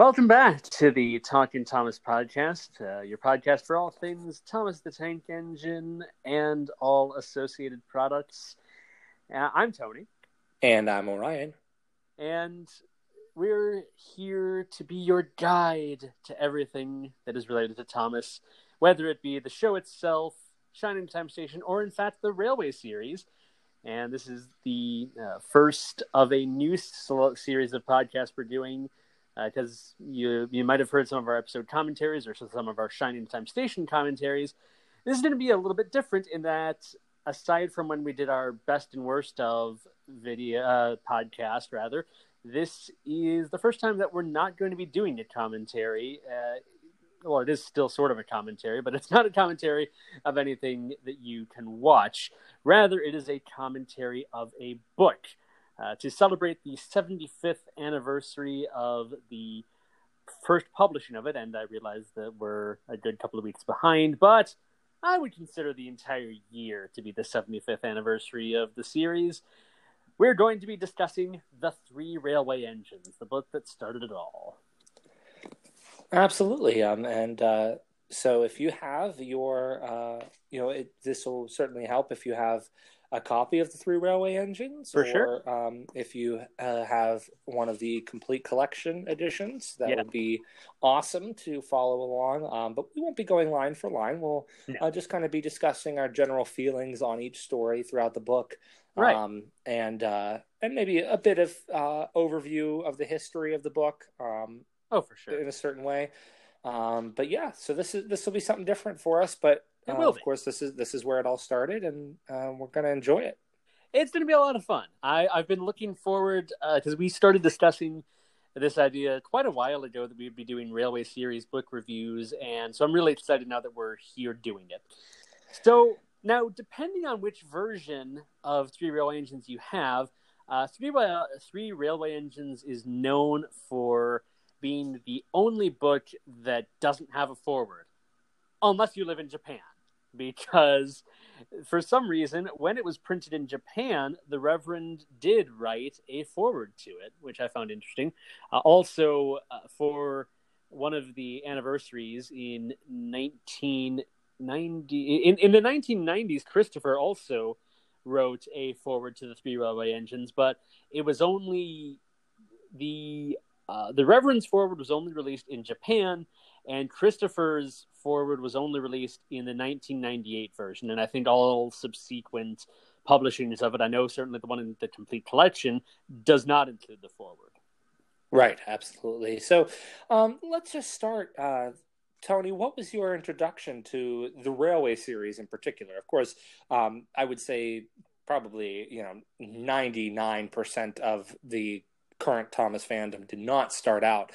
Welcome back to the Talking Thomas podcast, uh, your podcast for all things Thomas the Tank Engine and all associated products. Uh, I'm Tony. And I'm Orion. And we're here to be your guide to everything that is related to Thomas, whether it be the show itself, Shining Time Station, or in fact the Railway series. And this is the uh, first of a new series of podcasts we're doing because uh, you you might have heard some of our episode commentaries or some of our Shining Time Station commentaries. This is going to be a little bit different in that, aside from when we did our best and worst of video uh, podcast, rather, this is the first time that we're not going to be doing a commentary. Uh, well, it is still sort of a commentary, but it's not a commentary of anything that you can watch. Rather, it is a commentary of a book. Uh, to celebrate the 75th anniversary of the first publishing of it, and I realize that we're a good couple of weeks behind, but I would consider the entire year to be the 75th anniversary of the series. We're going to be discussing The Three Railway Engines, the book that started it all. Absolutely. Um, and uh, so if you have your, uh, you know, this will certainly help if you have a copy of the three railway engines for or, sure um, if you uh, have one of the complete collection editions that yeah. would be awesome to follow along um, but we won't be going line for line we'll no. uh, just kind of be discussing our general feelings on each story throughout the book right. Um, and uh, and maybe a bit of uh, overview of the history of the book um, oh for sure in a certain way um, but yeah so this is this will be something different for us but it will. Uh, of course, this is this is where it all started, and uh, we're going to enjoy it. It's going to be a lot of fun. I, I've been looking foreword because uh, we started discussing this idea quite a while ago that we'd be doing railway series book reviews, and so I'm really excited now that we're here doing it. So now, depending on which version of Three Railway Engines you have, uh, Three, uh, Three Railway Engines is known for being the only book that doesn't have a forward, unless you live in Japan because for some reason, when it was printed in Japan, the Reverend did write a foreword to it, which I found interesting. Uh, also, uh, for one of the anniversaries in 1990, in, in the 1990s, Christopher also wrote a foreword to the three railway engines, but it was only the uh, the Reverend's foreword was only released in Japan, and Christopher's foreword was only released in the 1998 version, and I think all subsequent publishings of it, I know certainly the one in the complete collection, does not include the foreword. Right, absolutely. So um, let's just start. Uh, Tony, what was your introduction to the Railway series in particular? Of course, um, I would say probably you know 99% of the current Thomas fandom did not start out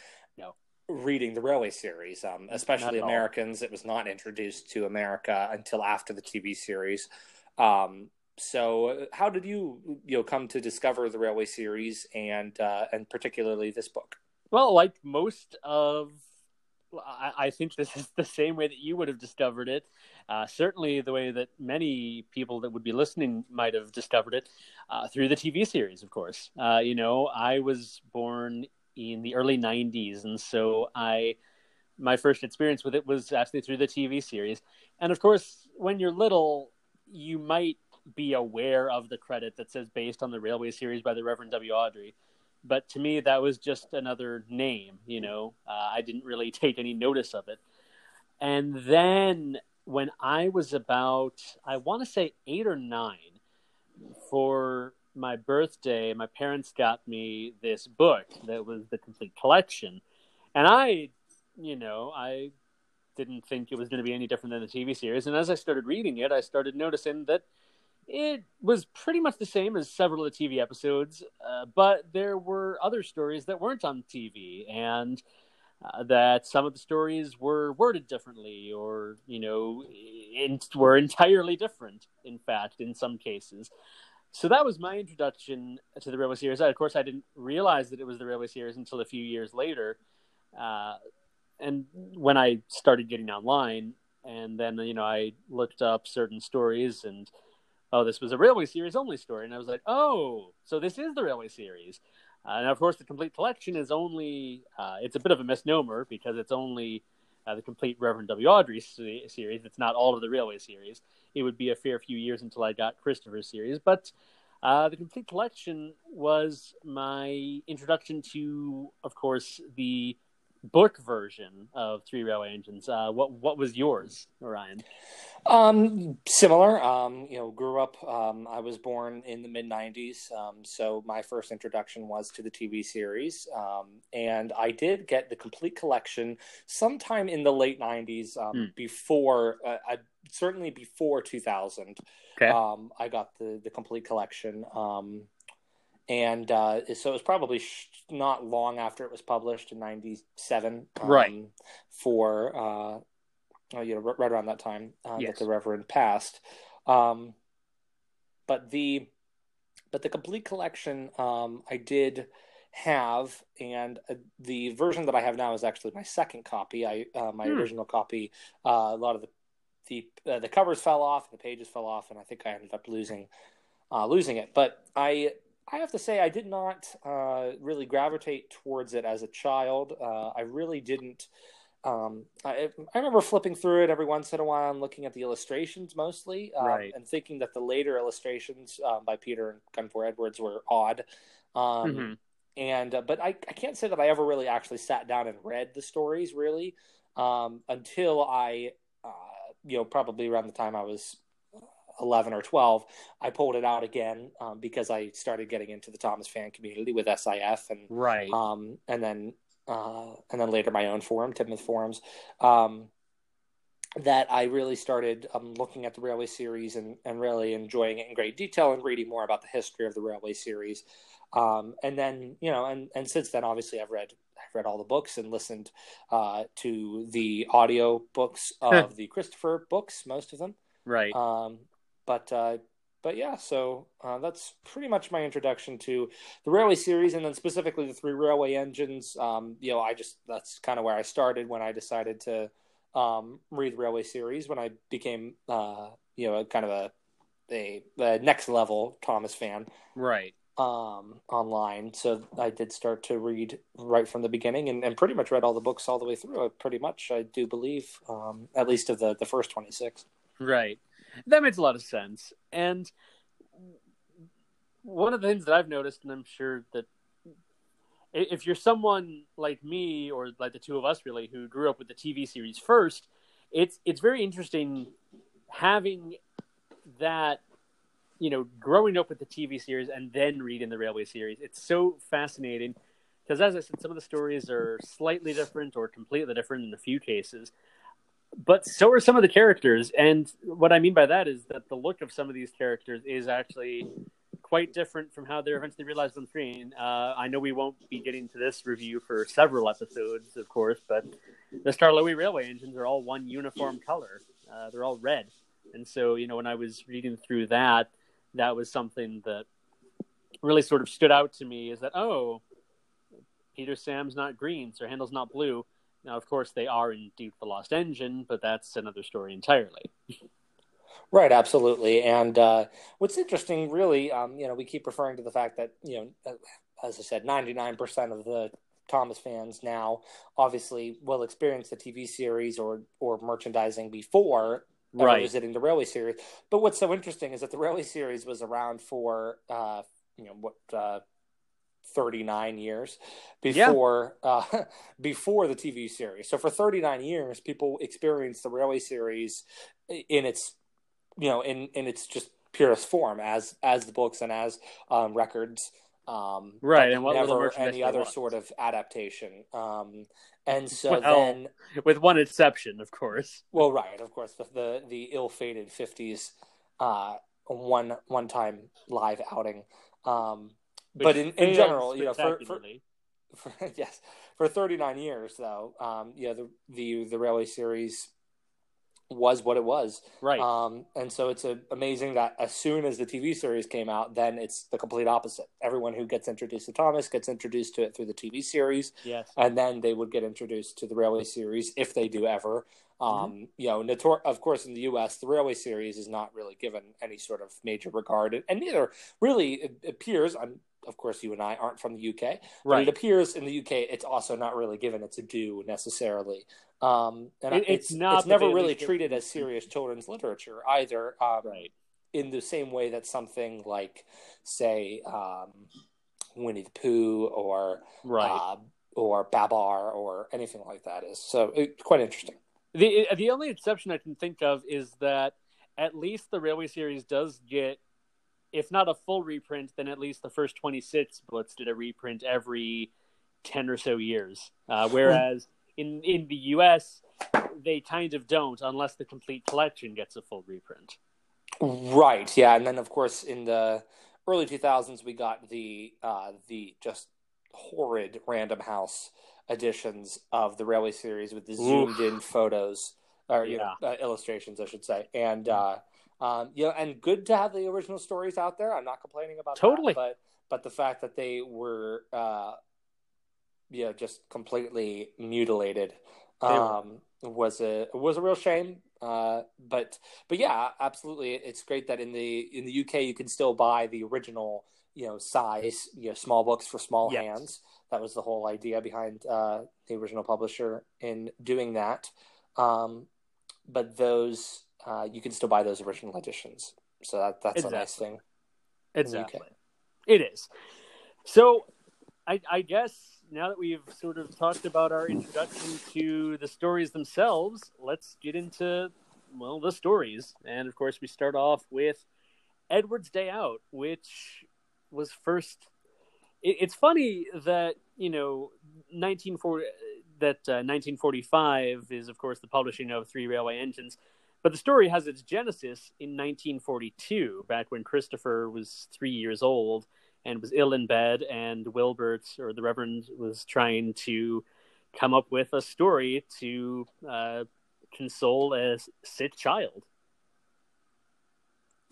reading the Railway series, um, especially Americans. It was not introduced to America until after the TV series. Um, so, how did you you know come to discover the Railway series and uh, and particularly this book? Well, like most of, I, I think this is the same way that you would have discovered it. Uh, certainly, the way that many people that would be listening might have discovered it uh, through the TV series. Of course, uh, you know, I was born in the early 90s and so i my first experience with it was actually through the tv series. And of course when you're little you might be aware of the credit that says based on the railway series by the reverend w. Awdry but to me that was just another name you know? Uh, i didn't really take any notice of it. And then when i was about i want to say eight or nine for my birthday, my parents got me this book that was the complete collection. And I, you know, I didn't think it was going to be any different than the TV series. And as I started reading it, I started noticing that it was pretty much the same as several of the TV episodes, uh, but there were other stories that weren't on TV, and uh, that some of the stories were worded differently, or you know, in, were entirely different. In fact, in some cases, so that was my introduction to the Railway Series. Of course, I didn't realize that it was the Railway Series until a few years later, uh, and when I started getting online, and then you know I looked up certain stories, and oh, this was a Railway Series only story, and I was like, oh, so this is the Railway Series. Uh, and of course, the complete collection is only, uh, it's a bit of a misnomer because it's only uh, the complete Reverend W. Awdry series. It's not all of the Railway series. It would be a fair few years until I got Christopher's series. But uh, the complete collection was my introduction to, of course, the book version of Three Railway Engines. Uh, what what was yours, Orion? Um, similar. Um, you know, grew up. Um, I was born in the mid '90s, um, so my first introduction was to the TV series, um, and I did get the complete collection sometime in the late '90s. Um, hmm. Before, uh, I, certainly before 2000. Okay. Um, I got the the complete collection. Um, and uh, so it was probably sh- not long after it was published in '97, um, right? For uh, oh, you know, right around that time uh, yes. that the Reverend passed. Um, but the but the complete collection um, I did have, and uh, the version that I have now is actually my second copy. I uh, my hmm. original copy, uh, a lot of the the uh, the covers fell off, the pages fell off, and I think I ended up losing uh, losing it. But I I have to say, I did not uh, really gravitate towards it as a child. Uh, I really didn't. Um, I, I, remember flipping through it every once in a while and looking at the illustrations mostly, um, right. and thinking that the later illustrations um, by Peter and Gunvor Edwards were odd. Um, mm-hmm. And uh, but I, I can't say that I ever really actually sat down and read the stories really um, until I, uh, you know, probably around the time I was 11 or 12, I pulled it out again um, because I started getting into the Thomas fan community with SIF and right. Um, and then uh, and then later my own forum, Tidmouth forums. Um, that I really started um, looking at the Railway series and, and really enjoying it in great detail and reading more about the history of the Railway series. Um, and then, you know, and, and since then, obviously, I've read I've read all the books and listened uh, to the audio books of the Christopher books, most of them. Right. Um, but uh, but yeah, so uh, that's pretty much my introduction to the railway series, and then specifically the three railway engines. Um, you know, I just that's kind of where I started when I decided to um, read the railway series when I became uh, you know kind of a, a a next level Thomas fan, right? Um, online, so I did start to read right from the beginning, and, and pretty much read all the books all the way through. Pretty much, I do believe, um, at least of the the first twenty six. Right that makes a lot of sense. And one of the things that I've noticed, and I'm sure that if you're someone like me or like the two of us really who grew up with the TV series first, it's it's very interesting having that you know growing up with the TV series and then reading the Railway series. It's so fascinating because as I said, some of the stories are slightly different or completely different in a few cases but so are some of the characters. And what I mean by that is that the look of some of these characters is actually quite different from how they're eventually realized on screen. Uh, I know we won't be getting to this review for several episodes, of course, but the Skarloey Railway engines are all one uniform color. Uh, they're all red. And so, you know, when I was reading through that, that was something that really sort of stood out to me is that, oh, Peter Sam's not green, Sir Handel's not blue now, of course, they are indeed the Lost Engine, but that's another story entirely. Right, absolutely. And uh, what's interesting, really, um, you know, we keep referring to the fact that, you know, uh, as I said, 99% of the Thomas fans now obviously will experience the TV series or, or merchandising before right. visiting the Railway series. But what's so interesting is that the Railway series was around for, uh, you know, what, uh, 39 years before yeah. uh, before the TV series. So for 39 years, people experienced the Railway series in its you know in in its just purest form as as the books and as um, records. Um, right, and what never any other sort of adaptation. Um, and so well, then, with one exception, of course. Well, right, of course, the the, the ill-fated '50s uh, one one time live outing. Um, but in, in general, you know, for, for, for, yes, for 39 years though, um, yeah, the the the railway series was what it was, right? Um, and so it's a, amazing that as soon as the TV series came out, then it's the complete opposite. Everyone who gets introduced to Thomas gets introduced to it through the TV series, yes, and then they would get introduced to the railway series if they do ever. Um, mm-hmm. You know, notor- of course, in the U.S., the railway series is not really given any sort of major regard, and neither really it appears. I'm of course, you and I aren't from the UK. But Right. it appears in the UK, it's also not really given its due necessarily. Um, and It- it's, it's not, It's never really treated as serious children's literature either. Um, Right. in the same way that something like, say, um, Winnie the Pooh or Right. uh, or Babar or anything like that is. So it's quite interesting. The the only exception I can think of is that at least the Railway series does get, if not a full reprint, then at least the first twenty six books did a reprint every ten or so years. Uh, whereas in in the U.S. they kind of don't unless the complete collection gets a full reprint. Right. Yeah, and then of course in the early 2000s we got the uh, the just horrid Random House editions of the Railway series with the zoomed in photos or you know uh, illustrations, I should say, and uh, um, you know, and good to have the original stories out there. I'm not complaining about Totally. that, but but the fact that they were uh, you know just completely mutilated um, was a was a real shame. Uh, but but yeah, absolutely, it's great that in the in the UK you can still buy the original you know size you know small books for small Yes. hands. That was the whole idea behind uh, the original publisher in doing that. Um, but those uh, you can still buy those original editions, so that that's a nice thing. Exactly. It is. So, I, I guess now that we've sort of talked about our introduction to the stories themselves, let's get into, well, the stories. And of course, we start off with Edward's Day Out, which was first. It, it's funny that, you know, 1940, that uh, 1945 is, of course, the publishing of Three Railway Engines. But the story has its genesis in 1942, back when Christopher was three years old and was ill in bed, and Wilbert, or the Reverend, was trying to come up with a story to uh, console a sick child.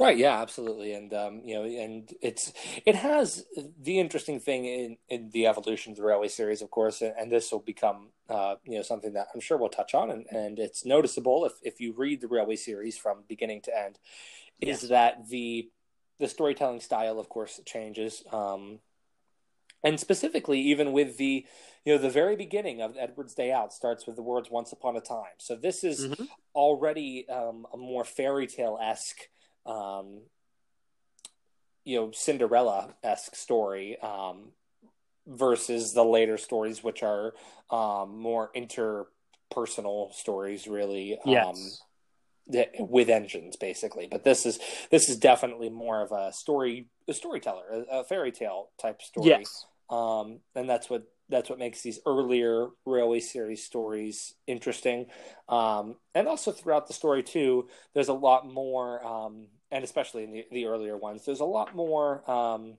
Right. Yeah. Absolutely. And um, you know, and it's it has the interesting thing in in the evolution of the railway series, of course, and, and this will become uh, you know something that I'm sure we'll touch on, and, and it's noticeable if if you read the railway series from beginning to end, is that the the storytelling style, of course, changes. Um, and specifically, even with the, you know, the very beginning of Edward's Day Out starts with the words "Once upon a time." So this is Mhm. already um, a more fairy tale esque, um, you know, Cinderella esque story um, versus the later stories, which are um, more interpersonal stories, really. Yes. Um, with engines basically but this is this is definitely more of a story a storyteller a, a fairy tale type story Yes. um, and that's what that's what makes these earlier railway series stories interesting um, and also throughout the story too there's a lot more um, and especially in the, the earlier ones there's a lot more um,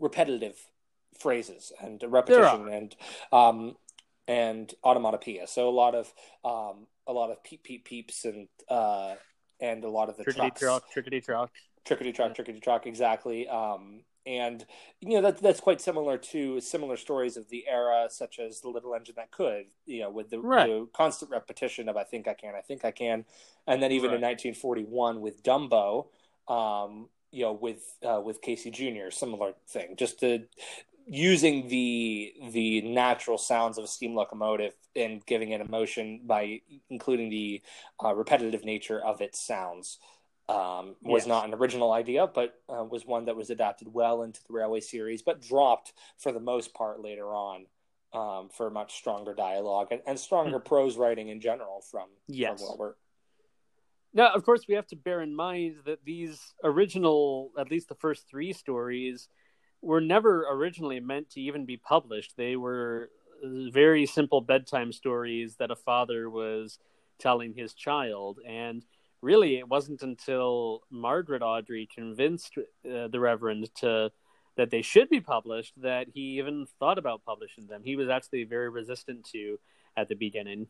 repetitive phrases and repetition and um, and onomatopoeia so a lot of um, a lot of peep peep peeps and uh, and a lot of the Trickety trucks truck, trickety truck. trickety truck, Yeah. trickety truck, exactly. Um, and you know that that's quite similar to similar stories of the era, such as the Little Engine That Could. You know, with the, Right. the constant repetition of "I think I can, I think I can," and then even in 1941 with Dumbo, um, you know, with uh, with Casey Jr. Similar thing, just to using the the natural sounds of a steam locomotive and giving it emotion by including the uh, repetitive nature of its sounds um, was Yes. not an original idea, but uh, was one that was adapted well into the Railway series, but dropped for the most part later on um, for much stronger dialogue and, and stronger prose writing in general from, Yes. from Wilbur. Now, of course, we have to bear in mind that these original, at least the first three stories, were never originally meant to even be published. They were uh, very simple bedtime stories that a father was telling his child. And really, it wasn't until Margaret Awdry convinced uh, the Reverend to that they should be published that he even thought about publishing them. He was actually very resistant to at the beginning.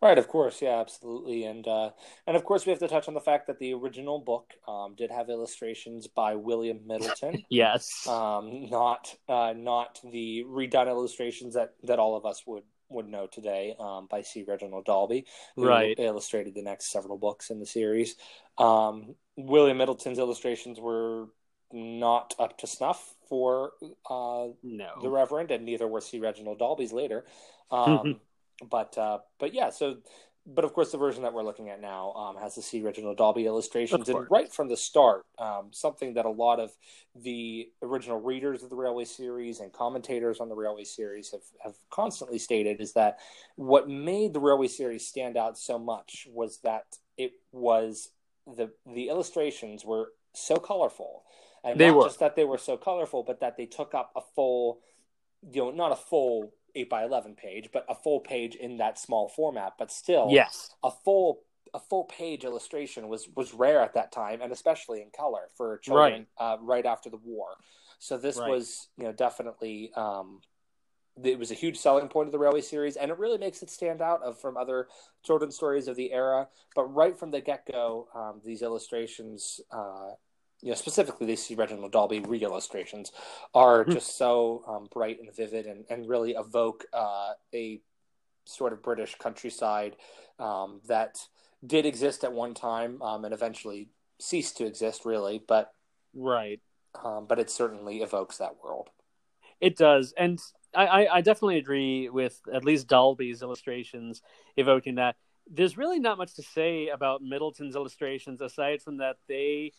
Right, of course, yeah, absolutely, and uh, and of course we have to touch on the fact that the original book um, did have illustrations by William Middleton. Yes. um, not uh, not the redone illustrations that, that all of us would, would know today um, by C. Reginald Dalby, who Right. illustrated the next several books in the series. Um, William Middleton's illustrations were not up to snuff for uh, no. the Reverend, and neither were C. Reginald Dalby's later. Um, but uh, but yeah, so but of course, the version that we're looking at now um, has the C. Reginald Dalby illustrations, and right from the start, um, something that a lot of the original readers of the Railway series and commentators on the Railway series have, have constantly stated is that what made the Railway series stand out so much was that it was the the illustrations were so colorful, and They not were. just that they were so colorful, but that they took up a full, you know, not a full eight by eleven page, but a full page in that small format, but still, Yes. a full a full page illustration was was rare at that time, and especially in color for children uh, right after the war. So this Right. was you know definitely um, it was a huge selling point of the Railway series, and it really makes it stand out of from other children's stories of the era. But right from the get go, um, these illustrations. Uh, you know, specifically these Reginald Dalby re-illustrations are Hmm. just so um, bright and vivid, and, and really evoke uh, a sort of British countryside um, that did exist at one time um, and eventually ceased to exist, really. But Right. um, but it certainly evokes that world. It does, and I, I, I definitely agree with at least Dalby's illustrations evoking that. There's really not much to say about Middleton's illustrations aside from that they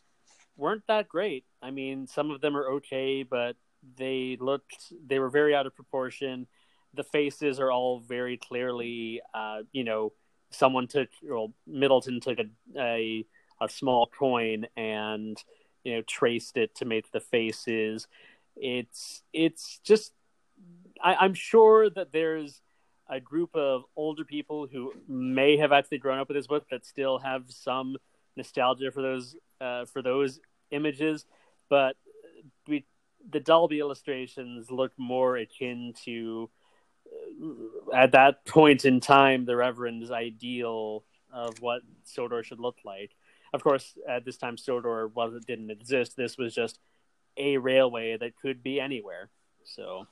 weren't that great. I mean, some of them are okay, but they looked they were very out of proportion. The faces are all very clearly, uh, you know, someone took well, Middleton took a, a a small coin and you know traced it to make the faces it's it's just I, i'm sure that there's a group of older people who may have actually grown up with this book that still have some nostalgia for those uh, for those images but we the Dalby illustrations look more akin to uh, at that point in time the Reverend's ideal of what Sodor should look like. Of course, at this time Sodor wasn't didn't exist. This was just a railway that could be anywhere. So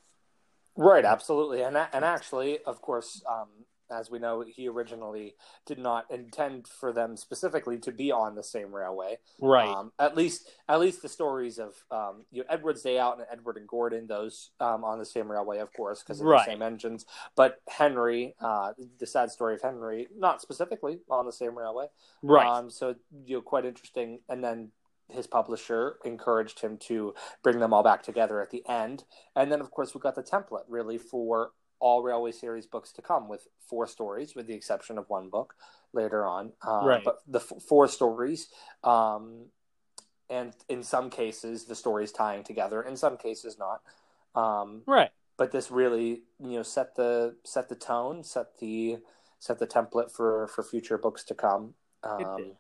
Right, absolutely, and and actually, of course, um, as we know, he originally did not intend for them specifically to be on the same railway. right, Um, at least, at least the stories of um, you know, Edward's Day Out and Edward and Gordon, those um, on the same railway, of course, because of Right. the same engines. But Henry, uh, the sad story of Henry, not specifically on the same railway. right, Um, so you know, quite interesting. And then his publisher encouraged him to bring them all back together at the end. And then, of course, we got the template really for all Railway series books to come with four stories, with the exception of one book later on. Um, Right. But the f- four stories. Um, and in some cases, the stories tying together. In some cases, not. Um, right. but this really you know set the set the tone set the set the template for for future books to come um,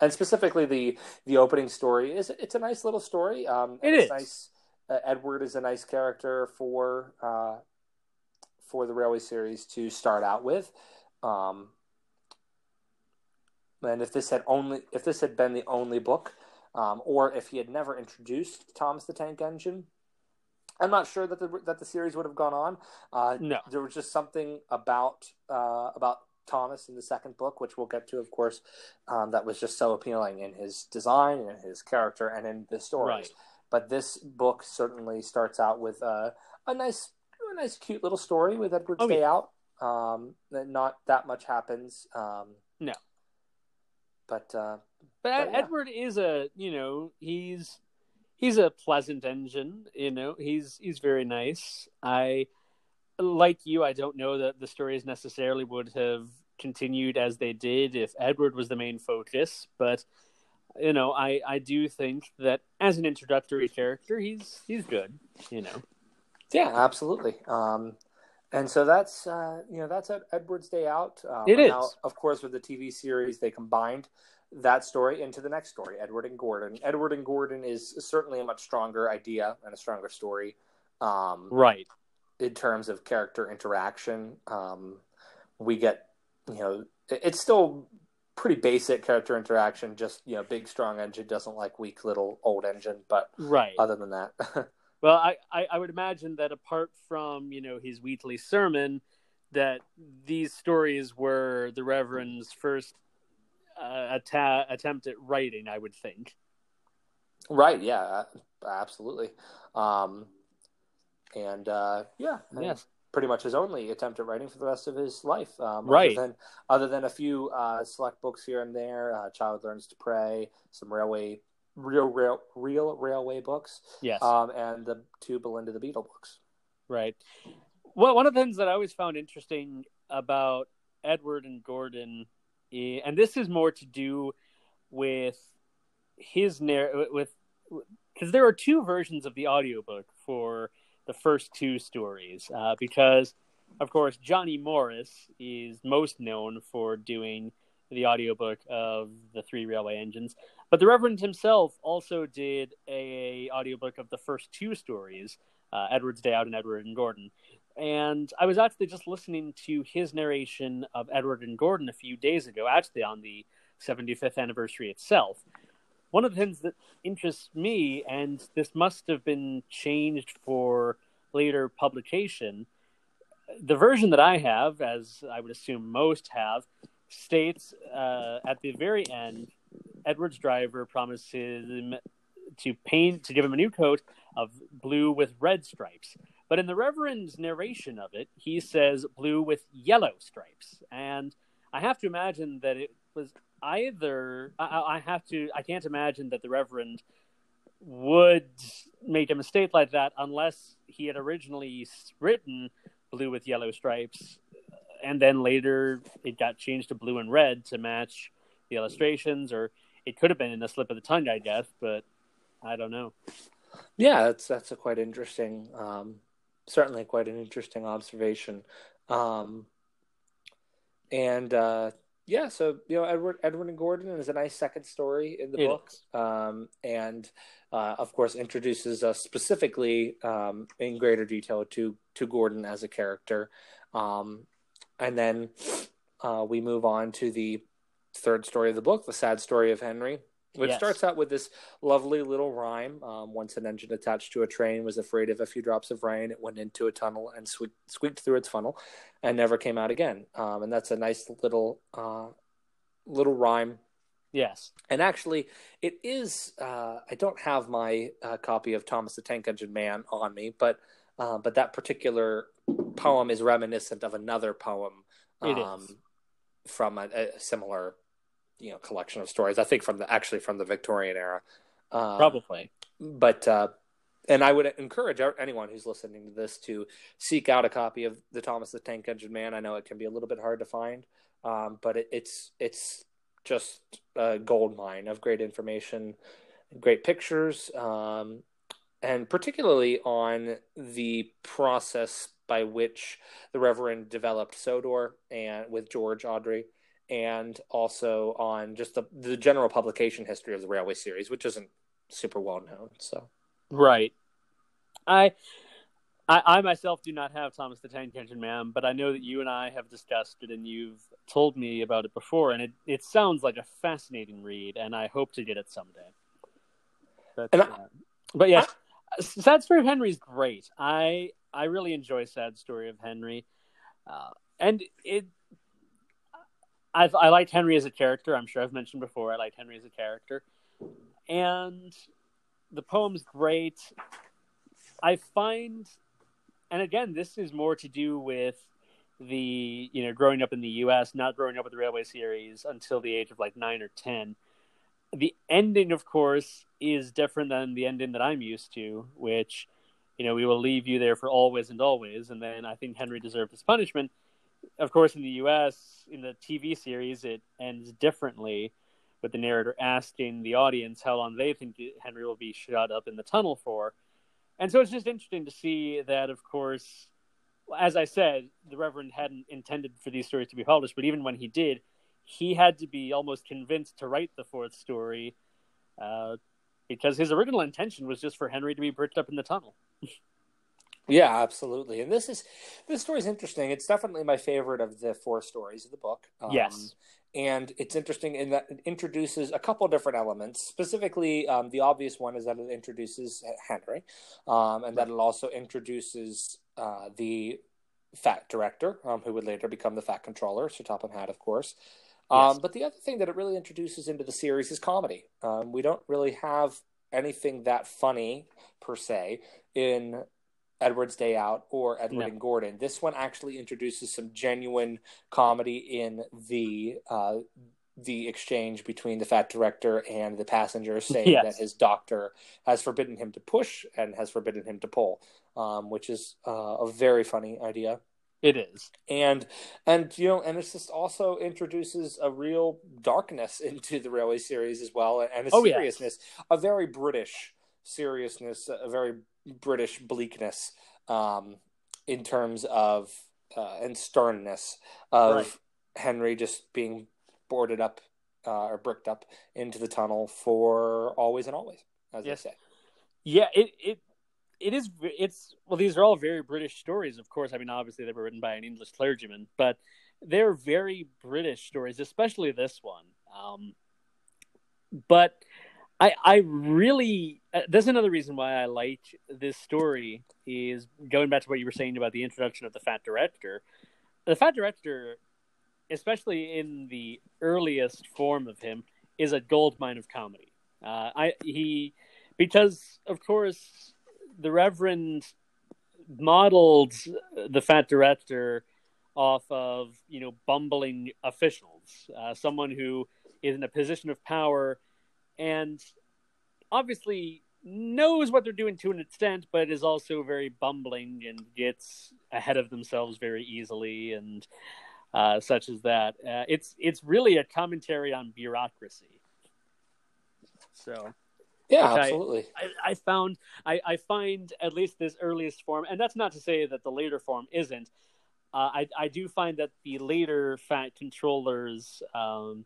and specifically the the opening story is it's a nice little story um it's nice uh, edward is a nice character for uh for the railway series to start out with um and if this had only if this had been the only book um, or if he had never introduced Thomas the Tank Engine, I'm not sure that the that the series would have gone on. Uh, No. there was just something about uh, about Thomas in the second book, which we'll get to, of course, um, that was just so appealing in his design and his character and in the stories. Right. But this book certainly starts out with uh, a nice, a nice, cute little story with Edward's Oh, Day yeah. Out. Um, not that much happens. Um, No. but uh, But, But, yeah. Edward is a you know he's he's a pleasant engine. You know he's he's very nice. I like you. I don't know that the stories necessarily would have continued as they did if Edward was the main focus, but you know I I do think that as an introductory character he's he's good. You know. Yeah, absolutely. Um, and so that's uh, you know that's Ed- Edward's Day Out. Um, It is. Now, of course, with the TV series, they combined that story into the next story, Edward and Gordon. Edward and Gordon is certainly a much stronger idea and a stronger story um, Right. in terms of character interaction. Um, we get you know it's still pretty basic character interaction. Just you know, big strong engine doesn't like weak little old engine, but Right. other than that. Well, I, I, I would imagine that apart from you know his weekly sermon, that these stories were the Reverend's first uh, atta- attempt at writing. I would think. Right. Yeah. absolutely. Um, and uh, yeah, yes, pretty much his only attempt at writing for the rest of his life. Um, right. Other than, other than a few uh, select books here and there, uh, Child Learns to Pray, some railway, real, real, real railway books. Yes. Um, and the two Belinda the Beetle books. Right. Well, one of the things that I always found interesting about Edward and Gordon, and this is more to do with his narr with because there are two versions of the audiobook for the first two stories uh, because of course johnny morris is most known for doing the audiobook of the three railway engines but the reverend himself also did a audiobook of the first two stories uh, edward's day out and edward and gordon. And i was actually just listening to his narration of edward and gordon a few days ago actually on the 75th anniversary itself. One of the things that interests me, and this must have been changed for later publication, the version that I have, as I would assume most have, states uh, at the very end, Edward's driver promises him to paint to give him a new coat of blue with red stripes. But in the Reverend's narration of it, he says blue with yellow stripes, and I have to imagine that it was either I, I have to I can't imagine that the Reverend would make a mistake like that unless he had originally written blue with yellow stripes and then later it got changed to blue and red to match the illustrations or it could have been in a slip of the tongue i guess but i don't know. Yeah that's that's a quite interesting um, certainly quite an interesting observation. Um, and uh, yeah, so you know, Edward Edward and Gordon is a nice second story in the it book, um, and uh, of course introduces us specifically um, in greater detail to to Gordon as a character, um, and then uh, we move on to the third story of the book, the sad story of Henry, which yes. starts out with this lovely little rhyme. Um, once an engine attached to a train was afraid of a few drops of rain, it went into a tunnel and squeaked through its funnel, and never came out again. Um, and that's a nice little uh, little rhyme. Yes, and actually, it is. Uh, I don't have my uh, copy of Thomas the Tank Engine Man on me, but uh, but that particular poem is reminiscent of another poem. Um, from a, a similar you know collection of stories. I think from the actually from the Victorian era, uh, probably. But uh, and I would encourage anyone who's listening to this to seek out a copy of the Thomas the Tank Engine Man. I know it can be a little bit hard to find, um, but it, it's it's just a gold mine of great information, great pictures, um, and particularly on the process by which the Reverend developed Sodor and with George Awdry and also on just the, the general publication history of the Railway series, which isn't super well known. So, right. I, I, I myself do not have Thomas the Tank Engine Man, but I know that you and I have discussed it, and you've told me about it before, and it, it sounds like a fascinating read, and I hope to get it someday. But, I, uh, but yes, I, Sad Story of Henry is great. I I really enjoy Sad Story of Henry, uh, and it I've, I liked Henry as a character. I'm sure I've mentioned before. I liked Henry as a character, and the poem's great. I find, and again, this is more to do with the you know growing up in the U.S., not growing up with the Railway series until the age of like nine or ten. The ending, of course, is different than the ending that I'm used to, which you know we will leave you there for always and always, and then I think Henry deserved his punishment of course, in the U.S., in the TV series, it ends differently, with the narrator asking the audience how long they think Henry will be shut up in the tunnel for. And so it's just interesting to see that, of course, as I said, the Reverend hadn't intended for these stories to be published, but even when he did, he had to be almost convinced to write the fourth story uh, because his original intention was just for Henry to be bricked up in the tunnel. Yeah, absolutely. And this is this story is interesting. It's definitely my favorite of the four stories of the book. Um, yes. And it's interesting in that it introduces a couple different elements. Specifically, um, the obvious one is that it introduces Henry, um, and that it also introduces uh, the Fat Director, um, who would later become the Fat Controller, Sir Topham Hatt, of course. Um, yes. But the other thing that it really introduces into the series is comedy. Um, we don't really have anything that funny per se in Edward's Day Out or Edward No. and Gordon. This one actually introduces some genuine comedy in the uh, the exchange between the fat director and the passenger, saying Yes. that his doctor has forbidden him to push and has forbidden him to pull, um, which is uh, a very funny idea It is. and and you know and it just also introduces a real darkness into the railway series as well and a Oh, seriousness a very british seriousness a very british bleakness um in terms of uh, and sternness of Right. henry just being boarded up uh, or bricked up into the tunnel for always and always as Yes. they say Yeah, it it it is. It's well, these are all very British stories, of course. I mean, obviously they were written by an English clergyman, but they're very British stories, especially this one. Um, but I I really that's another reason why I like this story is going back to what you were saying about the introduction of the Fat Director. The Fat Director, especially in the earliest form of him, is a gold mine of comedy. Uh, I he because of course the Reverend modeled the Fat Director off of you know bumbling officials, uh, someone who is in a position of power and obviously knows what they're doing to an extent, but is also very bumbling and gets ahead of themselves very easily and uh, such as that. Uh, it's it's really a commentary on bureaucracy. So yeah Which I- absolutely I, I found I, I find at least this earliest form, and that's not to say that the later form isn't. Uh, I I do find that the later fat controllers, um,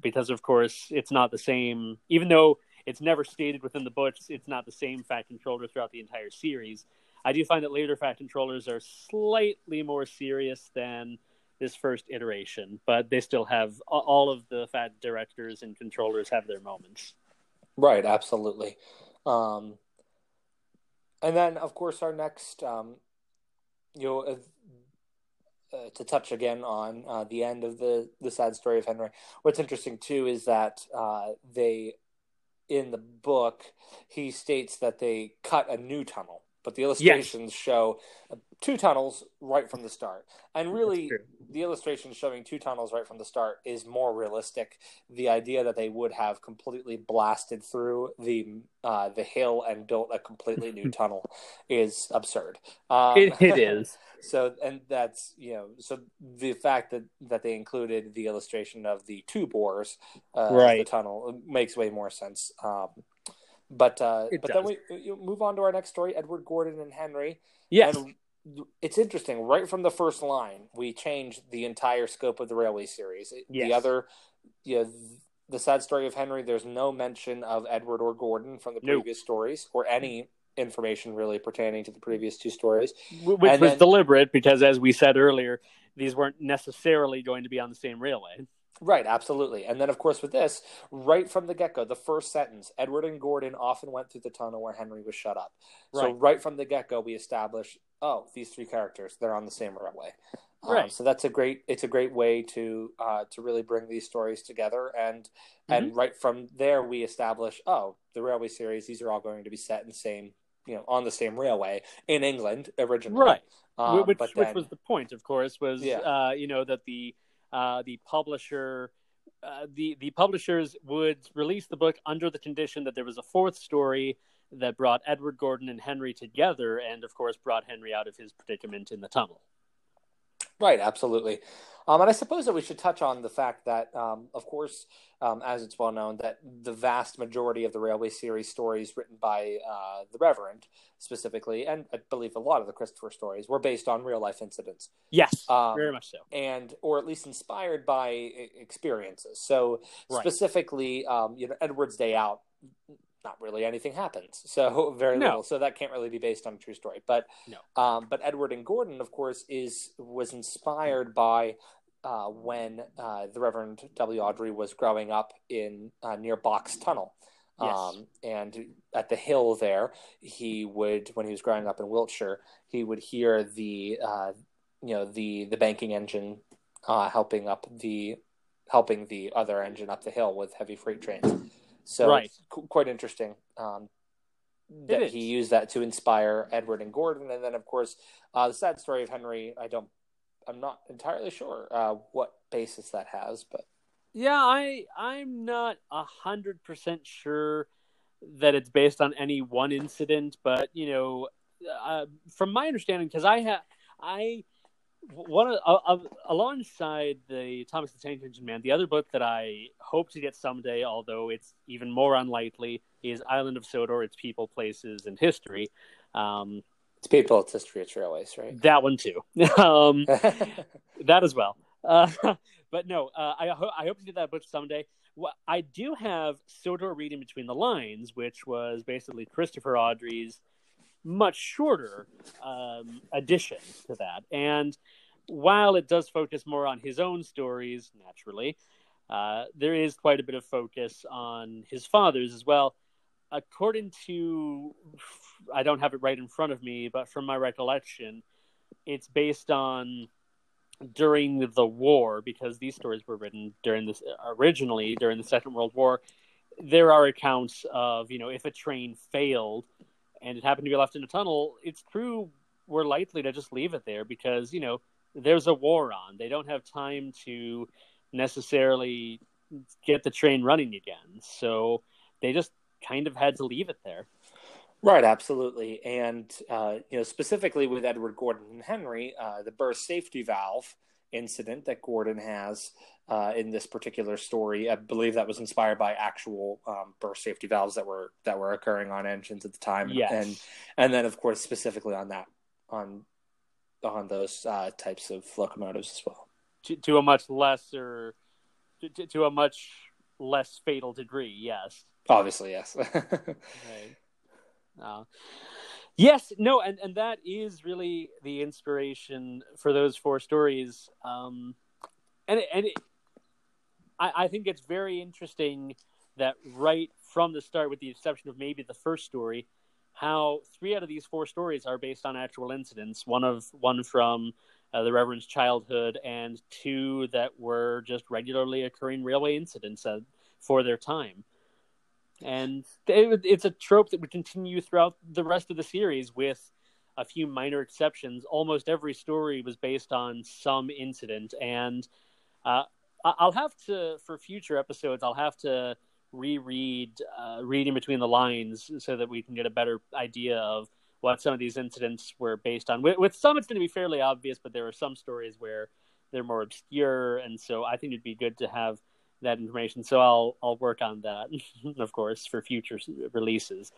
because of course it's not the same, even though it's never stated within the books, it's not the same fat controller throughout the entire series. I do find that later fat controllers are slightly more serious than this first iteration, but they still have all of the fat directors and controllers have their moments. Right, absolutely. Um, and then, of course, our next, um, you know, uh, uh, to touch again on uh, the end of the the sad story of Henry. What's interesting too is that uh, they, in the book, he states that they cut a new tunnel, but the illustrations show uh, two tunnels right from the start, and really the illustration showing two tunnels right from the start is more realistic. The idea that they would have completely blasted through the uh, the hill and built a completely new tunnel is absurd. Um, It, it is. so, and that's you know, so the fact that that they included the illustration of the two bores, uh, Right. the tunnel makes way more sense. Um, but uh, but does. then we you move on to our next story: Edward Gordon and Henry. Yes. And it's interesting. Right from the first line, we changed the entire scope of the Railway series. Yes. The other, you know, the sad story of Henry. There's no mention of Edward or Gordon from the previous stories, or any information really pertaining to the previous two stories. Which and was then- deliberate because, as we said earlier, these weren't necessarily going to be on the same railway. Right, absolutely. And then, of course, with this, right from the get go, the first sentence Edward and Gordon often went through the tunnel where Henry was shut up. So, Right. right from the get go, we establish, oh, these three characters, they're on the same railway. Um, Right. so that's a great, it's a great way to uh, to really bring these stories together, and and Mm-hmm. right from there we establish, oh, the railway series, these are all going to be set in the same, you know, on the same railway in England originally, Right. Um, which then- was the point, of course, was Yeah. uh, you know that the uh, the publisher. Uh, the the publishers would release the book under the condition that there was a fourth story that brought Edward Gordon and Henry together, and of course brought Henry out of his predicament in the tunnel. Right, absolutely. Um, and I suppose that we should touch on the fact that, um, of course, um, as it's well known, that the vast majority of the Railway series stories written by uh, the Reverend specifically, and I believe a lot of the Christopher stories, were based on real life incidents, Yes, Um, very much so. and or at least inspired by experiences. So Right. specifically, um, you know, Edward's Day Out. Not really anything happens, so very No. little. So that can't really be based on a true story. But No. um, but Edward and Gordon, of course, is was inspired by uh, when uh, the Reverend W. Awdry was growing up in uh, near Box Tunnel. Yes. Um, and at the hill there, he would, when he was growing up in Wiltshire, he would hear the, uh, you know, the the banking engine uh, helping up the helping the other engine up the hill with heavy freight trains. So Right. qu- quite interesting um, that he used that to inspire Edward and Gordon, and then of course uh, the sad story of Henry. I don't, I'm not entirely sure uh, what basis that has, but Yeah, I I'm not a hundred percent sure that it's based on any one incident, but you know, uh, from my understanding, because I have I one of, of alongside the Thomas the Tank Engine Man, the other book that I hope to get someday, although it's even more unlikely, is Island of Sodor: Its People, Places, and History. Um, it's people, it's history, it's railways, right? that one too. um, that as well. Uh, but no, uh, I, ho- I hope to get that book someday. Well, I do have Sodor reading between the lines, which was basically Christopher Awdry's much shorter um, addition to that. And while it does focus more on his own stories, naturally, uh, there is quite a bit of focus on his father's as well. According to, I don't have it right in front of me, but from my recollection, it's based on during the war because these stories were written during this originally during the Second World War. There are accounts of you know if a train failed and it happened to be left in a tunnel, its crew were likely to just leave it there because you know there's a war on. They don't have time to necessarily get the train running again, so they just kind of had to leave it there. Right, absolutely, and uh, you know specifically with Edward Gordon and Henry, uh, the burst safety valve incident that Gordon has uh, in this particular story, I believe that was inspired by actual um, burst safety valves that were that were occurring on engines at the time, Yes. and and then of course specifically on that on on those uh, types of locomotives as well. to, to a much lesser to, to, a much less fatal degree yes Obviously, yes. right uh, yes no and, and that is really the inspiration for those four stories um, and it, and it, I, I think it's very interesting that right from the start with the exception of maybe the first story how three out of these four stories are based on actual incidents one of one from uh, the Reverend's childhood, and two that were just regularly occurring railway incidents uh, for their time. And it, it's a trope that would continue throughout the rest of the series, with a few minor exceptions. Almost every story was based on some incident, and uh, I'll have to for future episodes. I'll have to reread, uh, reading between the lines, so that we can get a better idea of what some of these incidents were based on. With, with some, it's going to be fairly obvious, but there are some stories where they're more obscure, and so I think it'd be good to have that information. So I'll I'll work on that, of course, for future releases.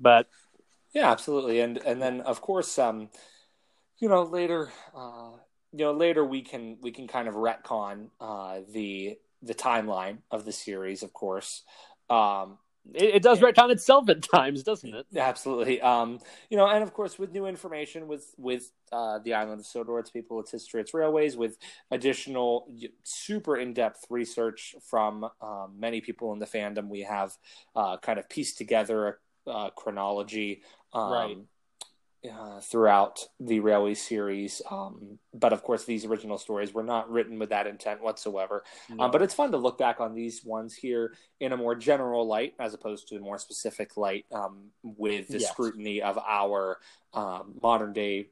But Yeah, absolutely, and and then of course, um, you know, later, uh, you know, later we can we can kind of retcon uh, the the timeline of the series, of course. Um, it, it does retcon itself at times, doesn't it? absolutely, um, you know, and of course with new information with with uh, the island of Sodor, its people, its history, its railways, with additional super in depth research from um, many people in the fandom, we have uh, kind of pieced together a, a chronology. Um, Right. Uh, throughout the Railway series. Um, but of course, these original stories were not written with that intent whatsoever. No. Um, but it's fun to look back on these ones here in a more general light as opposed to a more specific light um, with the Yes. scrutiny of our um, modern day,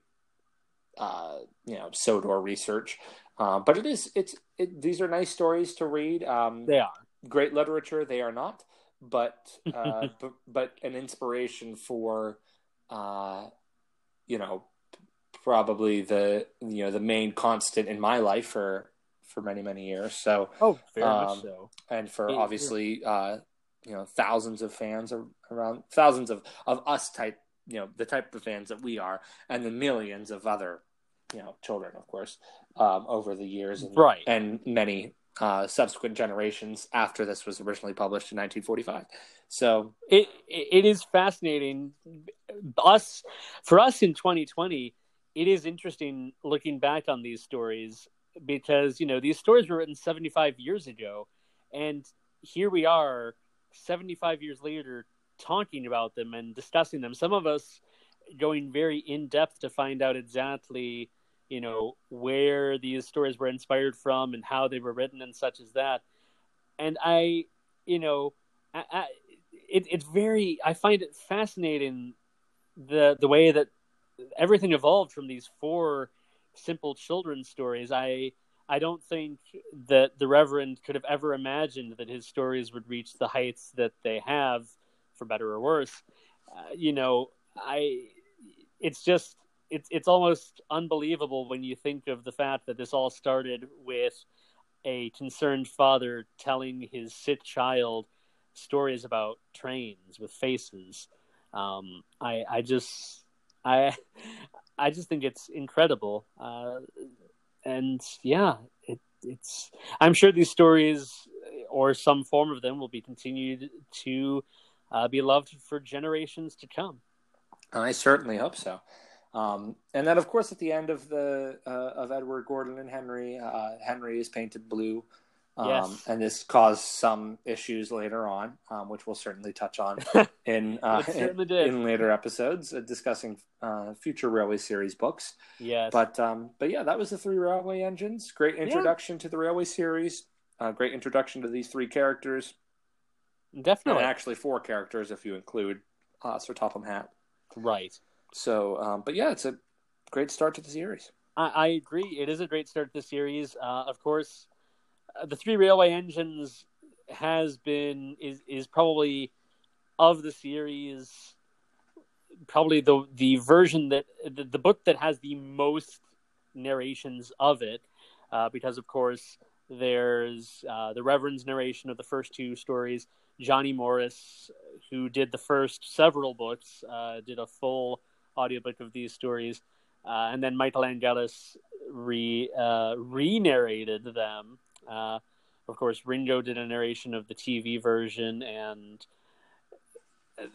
uh, you know, Sodor research. Uh, but it is it's it, these are nice stories to read. Um, they are. great literature they are not but uh but, but an inspiration for uh you know probably the you know the main constant in my life for for many many years so Oh, very Um, much so. and for Yeah. obviously uh you know thousands of fans around thousands of of us type you know the type of fans that we are and the millions of other you know children of course um over the years and, Right. and many uh subsequent generations after this was originally published in 1945 so it it is fascinating. Us for us in 2020 it is interesting looking back on these stories because you know these stories were written 75 years ago and here we are 75 years later talking about them and discussing them. Some of us going very in depth to find out exactly you know where these stories were inspired from and how they were written and such as that and i you know I, I, it, it's very. I find it fascinating the the way that everything evolved from these four simple children's stories. I I don't think that the Reverend could have ever imagined that his stories would reach the heights that they have, for better or worse. Uh, you know, I it's just it's it's almost unbelievable when you think of the fact that this all started with a concerned father telling his sick child stories about trains with faces. Um, I I just I I just think it's incredible, uh, and yeah, it, it's. I'm sure these stories or some form of them will be continued to uh, be loved for generations to come. I certainly hope so. Um, and then, of course, at the end of the uh, of Edward Gordon and Henry, uh, Henry is painted blue, um, yes. and this caused some issues later on, um, which we'll certainly touch on in uh, in, in, later episodes uh, discussing uh, future Railway series books. Yes, but um, but yeah, that was the three Railway engines. Great introduction yeah. to the Railway series. Uh, great introduction to these three characters. Definitely, and actually four characters if you include Sir Topham Hatt. Right. So, um, but yeah, it's a great start to the series. I, I agree. It is a great start to the series. Uh, of course, uh, the three railway engines has been is is probably of the series probably the the version that the, the book that has the most narrations of it uh, because of course there's uh, the reverend's narration of the first two stories johnny morris who did the first several books uh, did a full audiobook of these stories. Uh, and then Michael Angelis re uh, re-narrated them. Uh, of course, Ringo did a narration of the TV version, and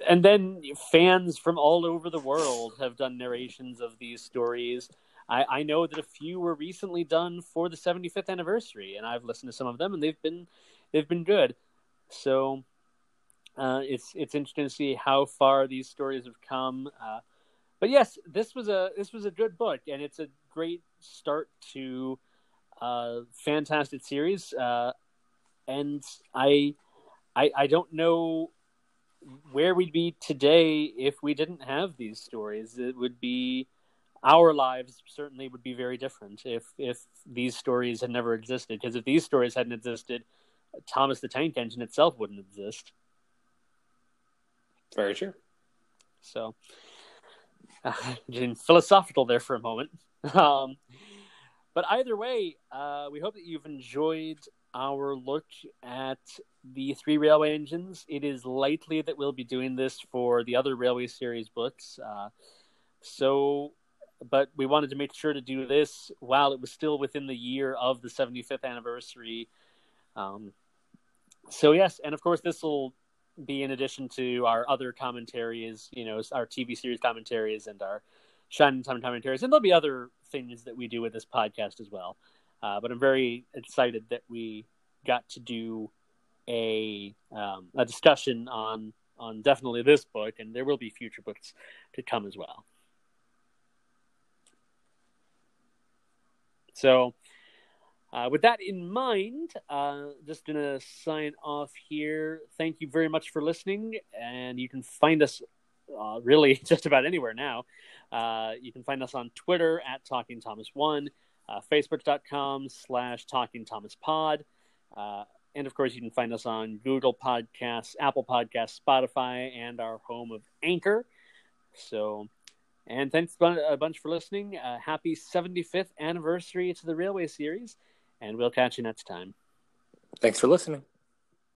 and then fans from all over the world have done narrations of these stories. I, I know that a few were recently done for the 75th anniversary, and I've listened to some of them, and they've been they've been good. So uh, it's it's interesting to see how far these stories have come. Uh, but yes, this was a this was a good book, and it's a great start to a fantastic series. Uh, and I, I, I don't know where we'd be today if we didn't have these stories. It would be our lives certainly would be very different if if these stories had never existed. Because if these stories hadn't existed, Thomas the Tank Engine itself wouldn't exist. Very true. So, getting philosophical there for a moment. Um, but either way, uh, we hope that you've enjoyed our look at the three railway engines. It is likely that we'll be doing this for the other railway series books. Uh, so, but we wanted to make sure to do this while it was still within the year of the 75th anniversary. Um, so yes, and of course this will be in addition to our other commentaries, you know, our TV series commentaries and our Shining Time commentaries, and there'll be other things that we do with this podcast as well. Uh, but I'm very excited that we got to do a um, a discussion on on definitely this book, and there will be future books to come as well. So, uh, with that in mind, uh, just going to sign off here. Thank you very much for listening. And you can find us uh, really just about anywhere now. Uh, you can find us on Twitter at Talking Thomas One, uh, Facebook.com slash Talking Thomas Pod. Uh, and of course, you can find us on Google Podcasts, Apple Podcasts, Spotify, and our home of Anchor. So, and thanks a bunch for listening. happy 75th anniversary to the Railway Series and we'll catch you next time. Thanks for listening.